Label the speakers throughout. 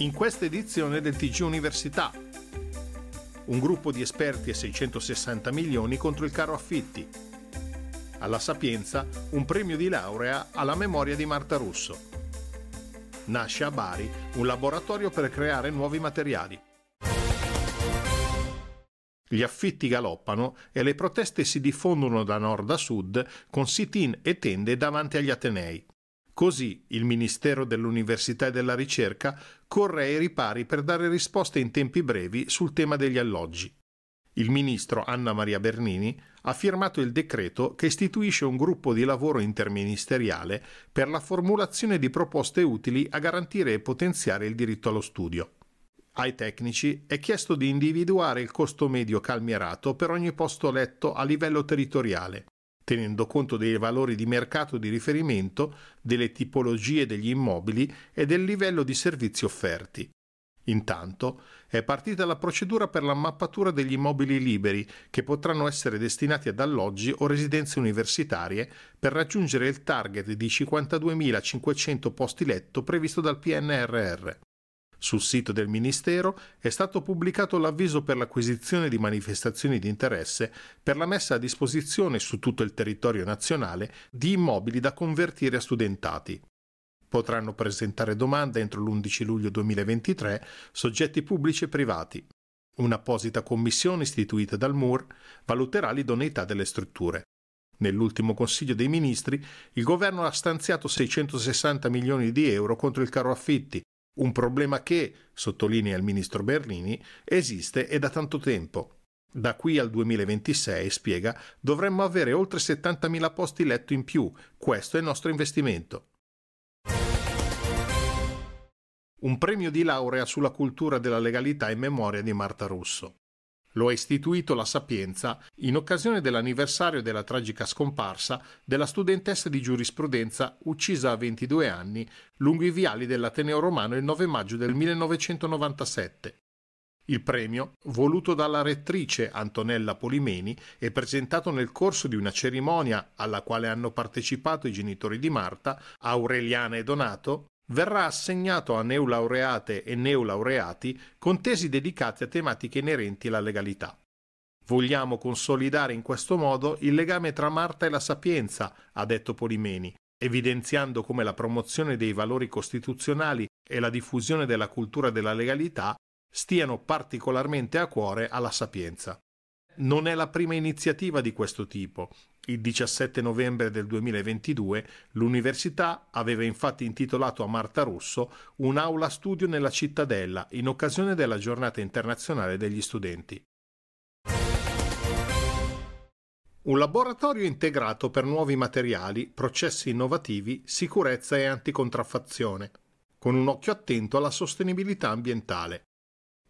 Speaker 1: In questa edizione del TG Università un gruppo di esperti e 660 milioni contro il caro affitti. Alla Sapienza un premio di laurea alla memoria di Marta Russo. Nasce a Bari un laboratorio per creare nuovi materiali. Gli affitti galoppano e le proteste si diffondono da nord a sud con sit-in e tende davanti agli Atenei. Così il Ministero dell'Università e della Ricerca corre ai ripari per dare risposte in tempi brevi sul tema degli alloggi. Il ministro Anna Maria Bernini ha firmato il decreto che istituisce un gruppo di lavoro interministeriale per la formulazione di proposte utili a garantire e potenziare il diritto allo studio. Ai tecnici è chiesto di individuare il costo medio calmierato per ogni posto letto a livello territoriale tenendo conto dei valori di mercato di riferimento, delle tipologie degli immobili e del livello di servizi offerti. Intanto è partita la procedura per la mappatura degli immobili liberi che potranno essere destinati ad alloggi o residenze universitarie per raggiungere il target di 52.500 posti letto previsto dal PNRR. Sul sito del Ministero è stato pubblicato l'avviso per l'acquisizione di manifestazioni di interesse per la messa a disposizione su tutto il territorio nazionale di immobili da convertire a studentati. Potranno presentare domanda entro l'11 luglio 2023 soggetti pubblici e privati. Un'apposita commissione istituita dal MUR valuterà l'idoneità delle strutture. Nell'ultimo Consiglio dei Ministri il governo ha stanziato 660 milioni di euro contro il caro affitti, un problema che, sottolinea il ministro Bernini, esiste e da tanto tempo. Da qui al 2026, spiega, dovremmo avere oltre 70.000 posti letto in più. Questo è il nostro investimento. Un premio di laurea sulla cultura della legalità in memoria di Marta Russo. Lo ha istituito la Sapienza in occasione dell'anniversario della tragica scomparsa della studentessa di giurisprudenza uccisa a 22 anni lungo i viali dell'Ateneo Romano il 9 maggio del 1997. Il premio, voluto dalla rettrice Antonella Polimeni e presentato nel corso di una cerimonia alla quale hanno partecipato i genitori di Marta, Aureliana e Donato, verrà assegnato a neolaureate e neolaureati con tesi dedicate a tematiche inerenti alla legalità. Vogliamo consolidare in questo modo il legame tra Marta e la Sapienza, ha detto Polimeni, evidenziando come la promozione dei valori costituzionali e la diffusione della cultura della legalità stiano particolarmente a cuore alla Sapienza. Non è la prima iniziativa di questo tipo il 17 novembre del 2022 l'università aveva infatti intitolato a Marta Russo un'aula studio nella cittadella in occasione della giornata internazionale degli studenti. Un laboratorio integrato per nuovi materiali, processi innovativi, sicurezza e anticontraffazione, con un occhio attento alla sostenibilità ambientale.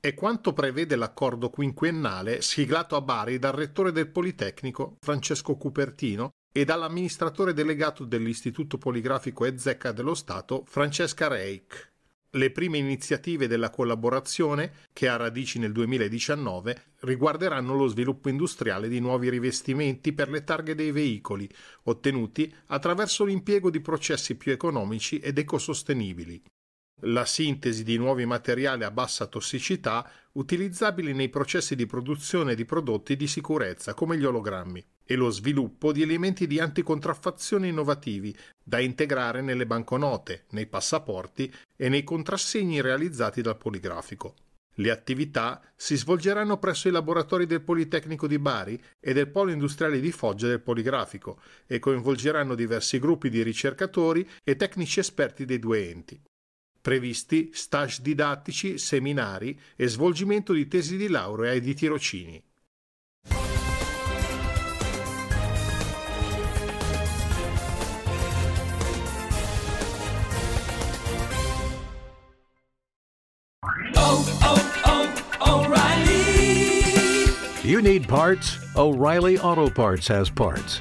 Speaker 1: È quanto prevede l'accordo quinquennale siglato a Bari dal rettore del Politecnico, Francesco Cupertino, e dall'amministratore delegato dell'Istituto Poligrafico e Zecca dello Stato, Francesca Reich. Le prime iniziative della collaborazione, che ha radici nel 2019, riguarderanno lo sviluppo industriale di nuovi rivestimenti per le targhe dei veicoli, ottenuti attraverso l'impiego di processi più economici ed ecosostenibili. La sintesi di nuovi materiali a bassa tossicità utilizzabili nei processi di produzione di prodotti di sicurezza come gli ologrammi e lo sviluppo di elementi di anticontraffazione innovativi da integrare nelle banconote, nei passaporti e nei contrassegni realizzati dal poligrafico. Le attività si svolgeranno presso i laboratori del Politecnico di Bari e del Polo Industriale di Foggia del Poligrafico e coinvolgeranno diversi gruppi di ricercatori e tecnici esperti dei due enti. Previsti stage didattici, seminari e svolgimento di tesi di laurea e di tirocini.
Speaker 2: You need parts? O'Reilly Auto Parts has parts.